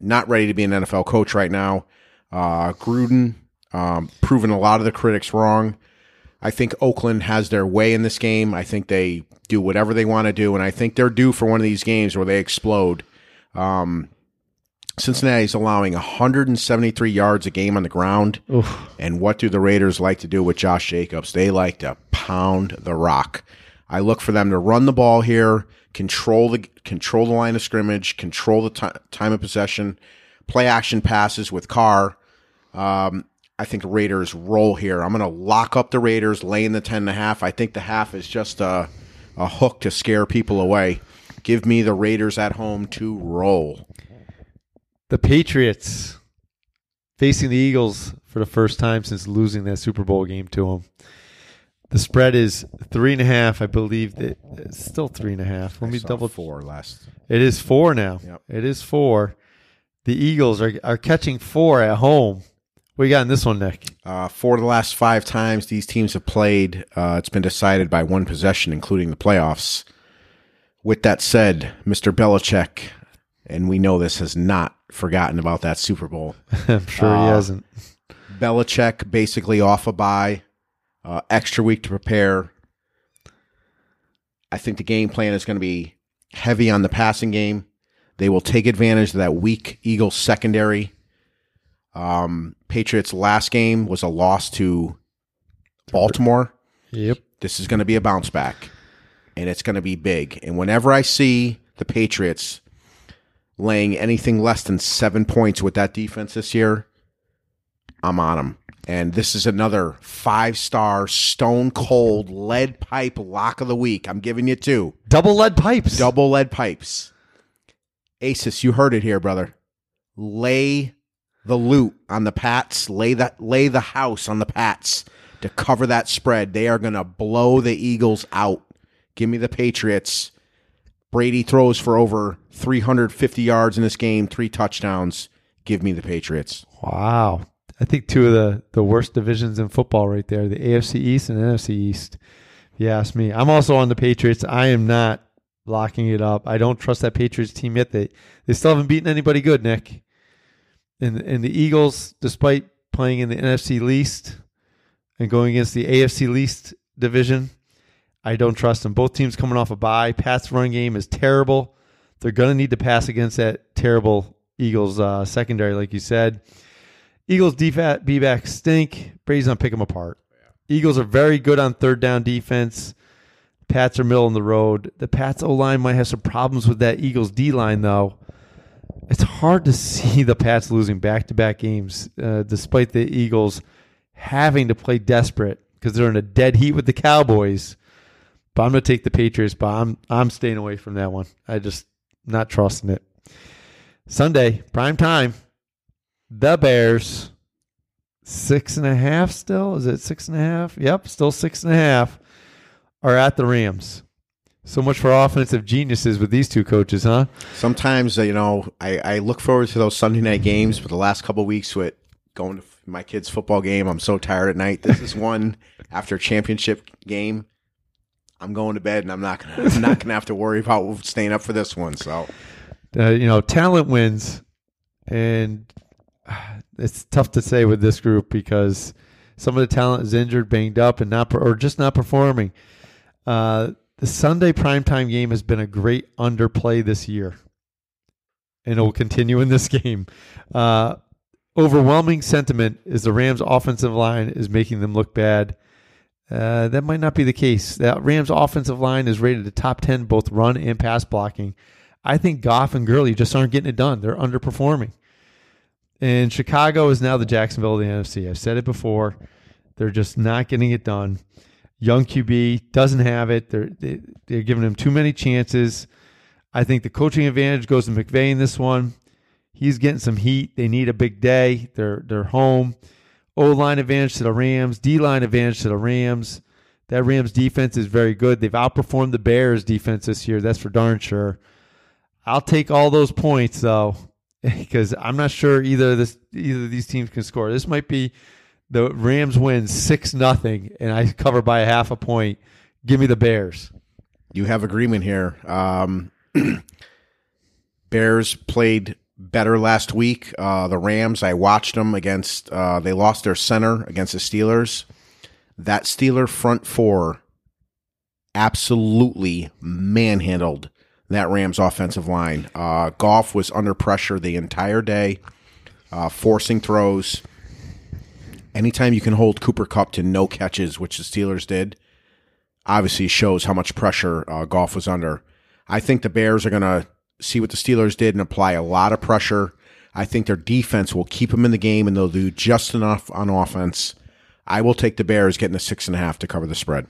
not ready to be an NFL coach right now. Uh, Gruden um, proven a lot of the critics wrong. I think Oakland has their way in this game. I think they do whatever they want to do, and I think they're due for one of these games where they explode. Um, Cincinnati's allowing 173 yards a game on the ground. Oof. And what do the Raiders like to do with Josh Jacobs? They like to pound the rock. I look for them to run the ball here, control the control the line of scrimmage, control the t- time of possession, play action passes with Carr. Um, I think Raiders roll here. I'm going to lock up the Raiders, laying the ten and a half. I think the half is just a a hook to scare people away. Give me the Raiders at home to roll. The Patriots facing the Eagles for the first time since losing that Super Bowl game to them. The spread is three and a half. I believe that it's still three and a half. Let I me double four last. It is four now. Yep. It is four. The Eagles are are catching four at home. What you got in this one, Nick? Uh, four of the last five times these teams have played, uh, it's been decided by one possession, including the playoffs. With that said, Mr. Belichick, and we know this, has not forgotten about that Super Bowl. I'm sure uh, he hasn't. Belichick basically off a bye, uh, extra week to prepare. I think the game plan is going to be heavy on the passing game. They will take advantage of that weak Eagles secondary. Um, Patriots' last game was a loss to Baltimore. Yep. This is going to be a bounce back, and it's going to be big. And whenever I see the Patriots laying anything less than seven points with that defense this year, I'm on them. And this is another five star, stone cold lead pipe lock of the week. I'm giving you two. Double lead pipes. Double lead pipes. Asus, you heard it here, brother. Lay the loot on the Pats, lay that lay the house on the Pats to cover that spread. They are going to blow the Eagles out. Give me the Patriots. Brady throws for over 350 yards in this game, three touchdowns. Give me the Patriots. Wow. I think two of the, the worst divisions in football right there, the AFC East and NFC East. If you ask me. I'm also on the Patriots. I am not locking it up. I don't trust that Patriots team yet. They they still haven't beaten anybody good, Nick. And and the Eagles, despite playing in the NFC least and going against the AFC least division, I don't trust them. Both teams coming off a bye. Pat's run game is terrible. They're going to need to pass against that terrible Eagles uh, secondary, like you said. Eagles defat B back stink. Brady's gonna pick them apart. Yeah. Eagles are very good on third down defense. Pats are middle in the road. The Pats O line might have some problems with that Eagles D line though it's hard to see the Pats losing back to back games, uh, despite the Eagles having to play desperate because they're in a dead heat with the Cowboys. But I'm going to take the Patriots, but I'm I'm staying away from that one. I just not trusting it. Sunday prime time, the Bears six and a half. Still is it six and a half? Yep, still six and a half. Are at the Rams. So much for offensive geniuses with these two coaches, huh? Sometimes, uh, you know, I, I look forward to those Sunday night games, but the last couple weeks with going to my kids' football game, I'm so tired at night. This is one after a championship game. I'm going to bed, and I'm not gonna I'm not gonna have to worry about staying up for this one. So, uh, you know, talent wins, and it's tough to say with this group because some of the talent is injured, banged up, and not or just not performing. Uh, the Sunday primetime game has been a great underplay this year, and it will continue in this game. Uh, overwhelming sentiment is the Rams' offensive line is making them look bad. Uh, that might not be the case. That Rams' offensive line is rated a top 10 both run and pass blocking. I think Goff and Gurley just aren't getting it done. They're underperforming. And Chicago is now the Jacksonville of the NFC. I've said it before. They're just not getting it done. Young QB doesn't have it. They're they, they're giving him too many chances. I think the coaching advantage goes to McVay in this one. He's getting some heat. They need a big day. They're they're home. O line advantage to the Rams. D line advantage to the Rams. That Rams defense is very good. They've outperformed the Bears defense this year. That's for darn sure. I'll take all those points though, because I'm not sure either this either of these teams can score. This might be the Rams win six nothing, and I cover by a half a point. Give me the Bears. You have agreement here. Um, Bears played better last week. Uh, the Rams, I watched them against. Uh, they lost their center against the Steelers. That Steeler front four absolutely manhandled that Rams offensive line. Uh, Goff was under pressure the entire day, uh, forcing throws. Anytime you can hold Cooper Kupp to no catches, which the Steelers did, obviously shows how much pressure uh, Goff was under. I think the Bears are going to see what the Steelers did and apply a lot of pressure. I think their defense will keep them in the game and they'll do just enough on offense. I will take the Bears getting the six and a half to cover the spread.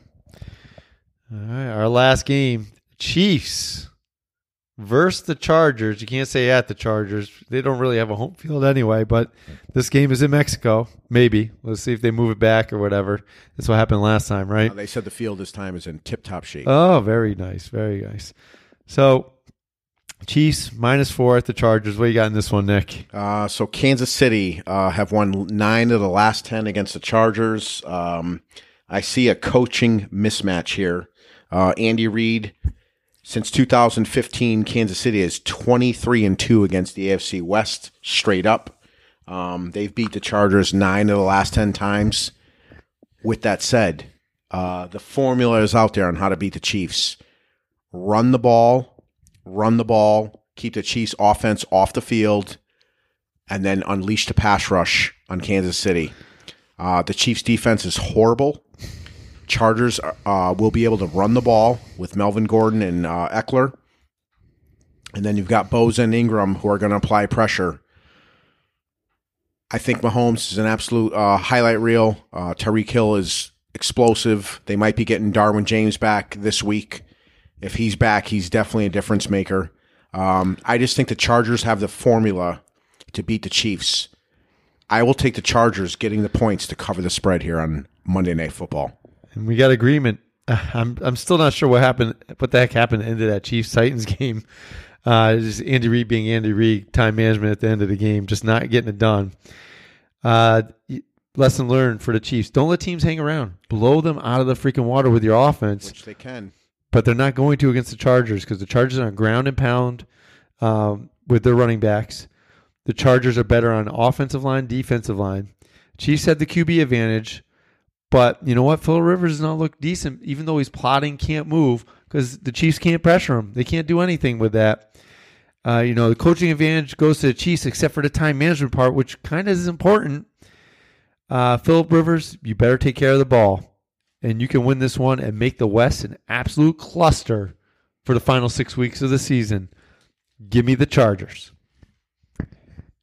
All right, our last game, Chiefs versus the Chargers. You can't say at the Chargers; they don't really have a home field anyway. But this game is in Mexico. Maybe let's see if they move it back or whatever. That's what happened last time, right? They said the field this time is in tip-top shape. Oh, very nice, very nice. So Chiefs minus four at the Chargers. What you got in this one, Nick? Uh, so Kansas City uh, have won nine of the last ten against the Chargers. Um, I see a coaching mismatch here. Uh, Andy Reid, since 2015, Kansas City is 23 and two against the AFC West straight up. Um, they've beat the Chargers nine of the last ten times. With that said, uh, the formula is out there on how to beat the Chiefs. Run the ball run the ball, keep the Chiefs offense off the field, and then unleash the pass rush on Kansas City. Uh, the Chiefs defense is horrible. Chargers uh, will be able to run the ball with Melvin Gordon and uh, Ekeler. And then you've got Bosa and Ingram who are going to apply pressure. I think Mahomes is an absolute uh, highlight reel. Uh, Tyreek Hill is explosive. They might be getting Derwin James back this week. If he's back, he's definitely a difference maker. Um, I just think the Chargers have the formula to beat the Chiefs. I will take the Chargers getting the points to cover the spread here on Monday Night Football. And we got agreement. I'm I'm still not sure what happened. What the heck happened into that Chiefs Titans game? Uh, just Andy Reid being Andy Reid, time management at the end of the game, just not getting it done. Uh, lesson learned for the Chiefs: don't let teams hang around. Blow them out of the freaking water with your offense, which they can but they're not going to against the Chargers because the Chargers are on ground and pound um, with their running backs. The Chargers are better on offensive line, defensive line. Chiefs had the QB advantage, but you know what? Phil Rivers does not look decent, even though he's plotting, can't move because the Chiefs can't pressure him. They can't do anything with that. Uh, you know, the coaching advantage goes to the Chiefs, except for the time management part, which kind of is important. Uh, Philip Rivers, you better take care of the ball and you can win this one and make the West an absolute cluster for the final six weeks of the season. Give me the Chargers.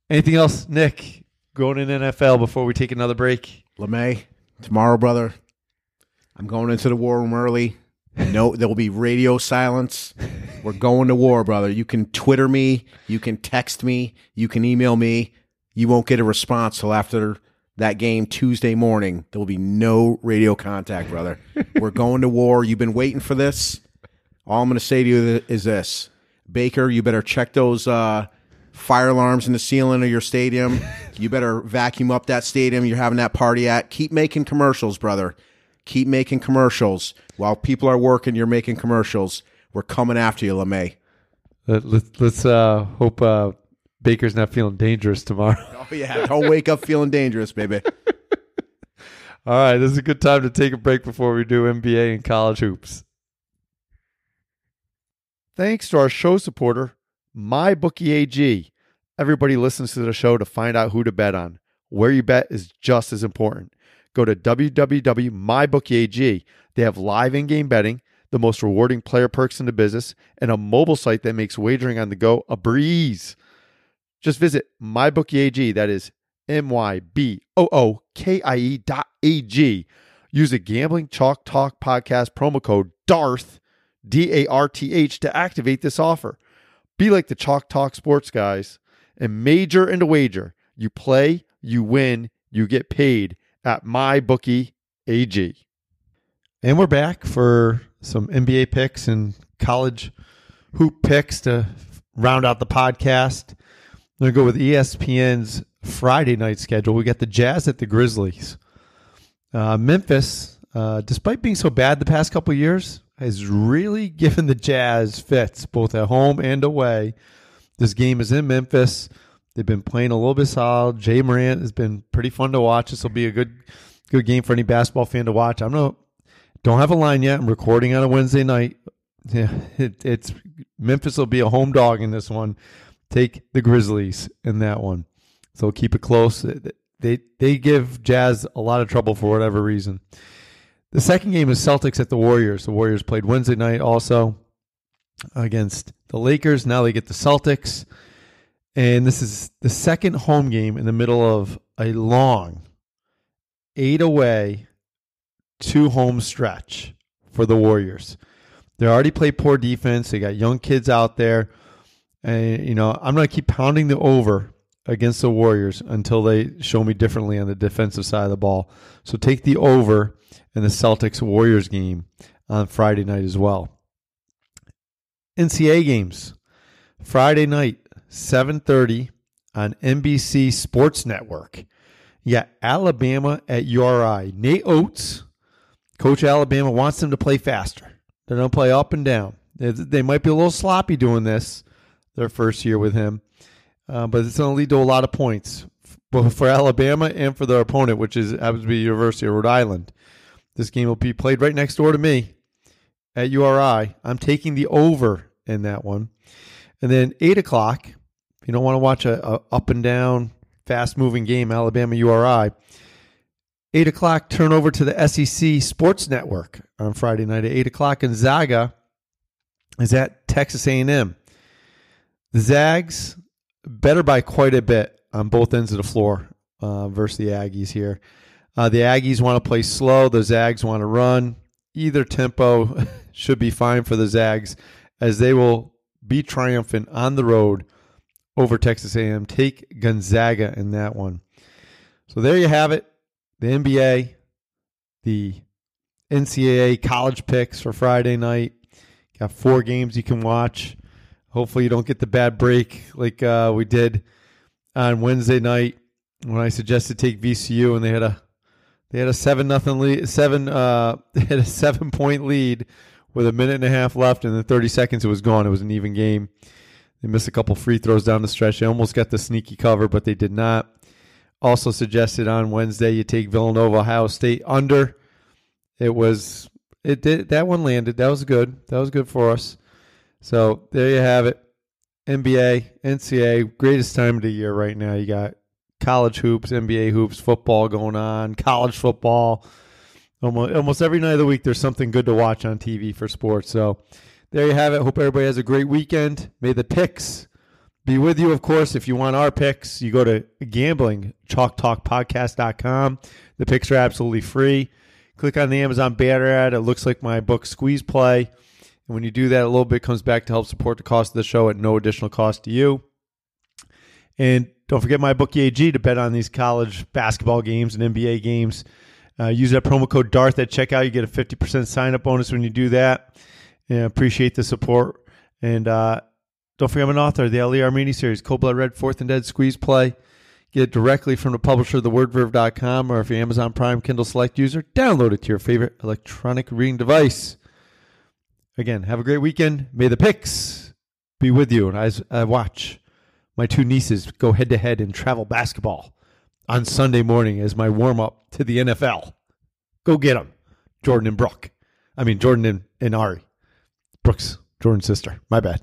Anything else, Nick, going in NFL before we take another break? LeMay, tomorrow, brother, I'm going into the war room early. No, there will be radio silence. We're going to war, brother. You can Twitter me, you can text me, you can email me. You won't get a response till after that game Tuesday morning. There will be no radio contact, brother. We're going to war. You've been waiting for this. All I'm going to say to you is this Baker, you better check those uh, fire alarms in the ceiling of your stadium. You better vacuum up that stadium you're having that party at. Keep making commercials, brother. Keep making commercials. While people are working, you're making commercials. We're coming after you, LeMay. Let, us uh, hope uh, Baker's not feeling dangerous tomorrow. oh yeah, don't wake up feeling dangerous, baby. All right, this is a good time to take a break before we do NBA and college hoops. Thanks to our show supporter, MyBookieAG. everybody listens to the show to find out who to bet on. Where you bet is just as important. Go to www.mybookie.ag. They have live in game betting, the most rewarding player perks in the business, and a mobile site that makes wagering on the go a breeze. Just visit mybookie.ag. That is M Y B O O K I E dot A G. Use a gambling chalk talk podcast promo code DARTH, D A R T H, to activate this offer. Be like the Chalk Talk sports guys and major and a wager. You play, you win, you get paid at MyBookie AG. And we're back for some NBA picks and college hoop picks to round out the podcast. I'm going to go with ESPN's Friday night schedule. We got the Jazz at the Grizzlies. Uh, Memphis, uh, despite being so bad the past couple years, has really given the Jazz fits both at home and away. This game is in Memphis. They've been playing a little bit solid. Ja Morant has been pretty fun to watch. This will be a good good game for any basketball fan to watch. I'm no don't have a line yet. I'm recording on a Wednesday night. Yeah, it, it's Memphis will be a home dog in this one. Take the Grizzlies in that one. So keep it close. They they give Jazz a lot of trouble for whatever reason. The second game is Celtics at the Warriors. The Warriors played Wednesday night also against the Lakers. Now they get the Celtics. And this is the second home game in the middle of a long eight away, two home stretch for the Warriors. They already play poor defense. They got young kids out there. And, you know, I'm going to keep pounding the over against the Warriors until they show me differently on the defensive side of the ball. So take the over in the Celtics Warriors game on Friday night as well. NCAA games. Friday night, 7:30 on NBC Sports Network. Yeah, Alabama at URI. Nate Oats, coach Alabama, wants them to play faster. They don't play up and down. They, they might be a little sloppy doing this their first year with him, uh, but it's going to lead to a lot of points both for Alabama and for their opponent, which is happens to be University of Rhode Island. This game will be played right next door to me at URI. I'm taking the over in that one. And then eight o'clock, if you don't want to watch a, a up and down, fast moving game, Alabama URI. Eight o'clock, turn over to the SEC Sports Network on Friday night at eight o'clock. Gonzaga is at Texas A&M. The Zags better by quite a bit on both ends of the floor uh, versus the Aggies here. Uh, the Aggies want to play slow. The Zags want to run. Either tempo should be fine for the Zags, as they will be triumphant on the road over Texas A&M. Take Gonzaga in that one. So there you have it. The NBA, the NCAA college picks for Friday night. Got four games you can watch. Hopefully you don't get the bad break like uh, we did on Wednesday night when I suggested take VCU and they had a they had a seven nothing lead, seven uh, they had a seven point lead with a minute and a half left, and then thirty seconds it was gone. It was an even game. They missed a couple free throws down the stretch. They almost got the sneaky cover, but they did not. Also suggested on Wednesday you take Villanova Ohio State under. It was it did that one landed. That was good. That was good for us. So there you have it. NBA, NCAA, greatest time of the year right now. You got college hoops, NBA hoops, football going on, college football. Almost, almost every night of the week, there's something good to watch on TV for sports. So there you have it. Hope everybody has a great weekend. May the picks be with you, of course. If you want our picks, you go to gambling, chalktalkpodcast.com. The picks are absolutely free. Click on the Amazon banner ad. It looks like my book, Squeeze Play. And when you do that, a little bit comes back to help support the cost of the show at no additional cost to you. And don't forget my bookie AG to bet on these college basketball games and NBA games. Uh, use that promo code DARTH at checkout. You get a 50% sign up bonus when you do that. And appreciate the support. And uh, don't forget I'm an author of the Ali Armeni series, Code Blood Red, Fourth and Dead, Squeeze Play. Get it directly from the publisher, thewordverve.com, or if you're Amazon Prime Kindle Select user, download it to your favorite electronic reading device. Again, have a great weekend. May the picks be with you. And as I watch my two nieces go head to head in travel basketball on Sunday morning as my warm up to the NFL. Go get them, Jordan and Brooke. I mean, Jordan and, and Ari. Brooks, Jordan's sister. My bad.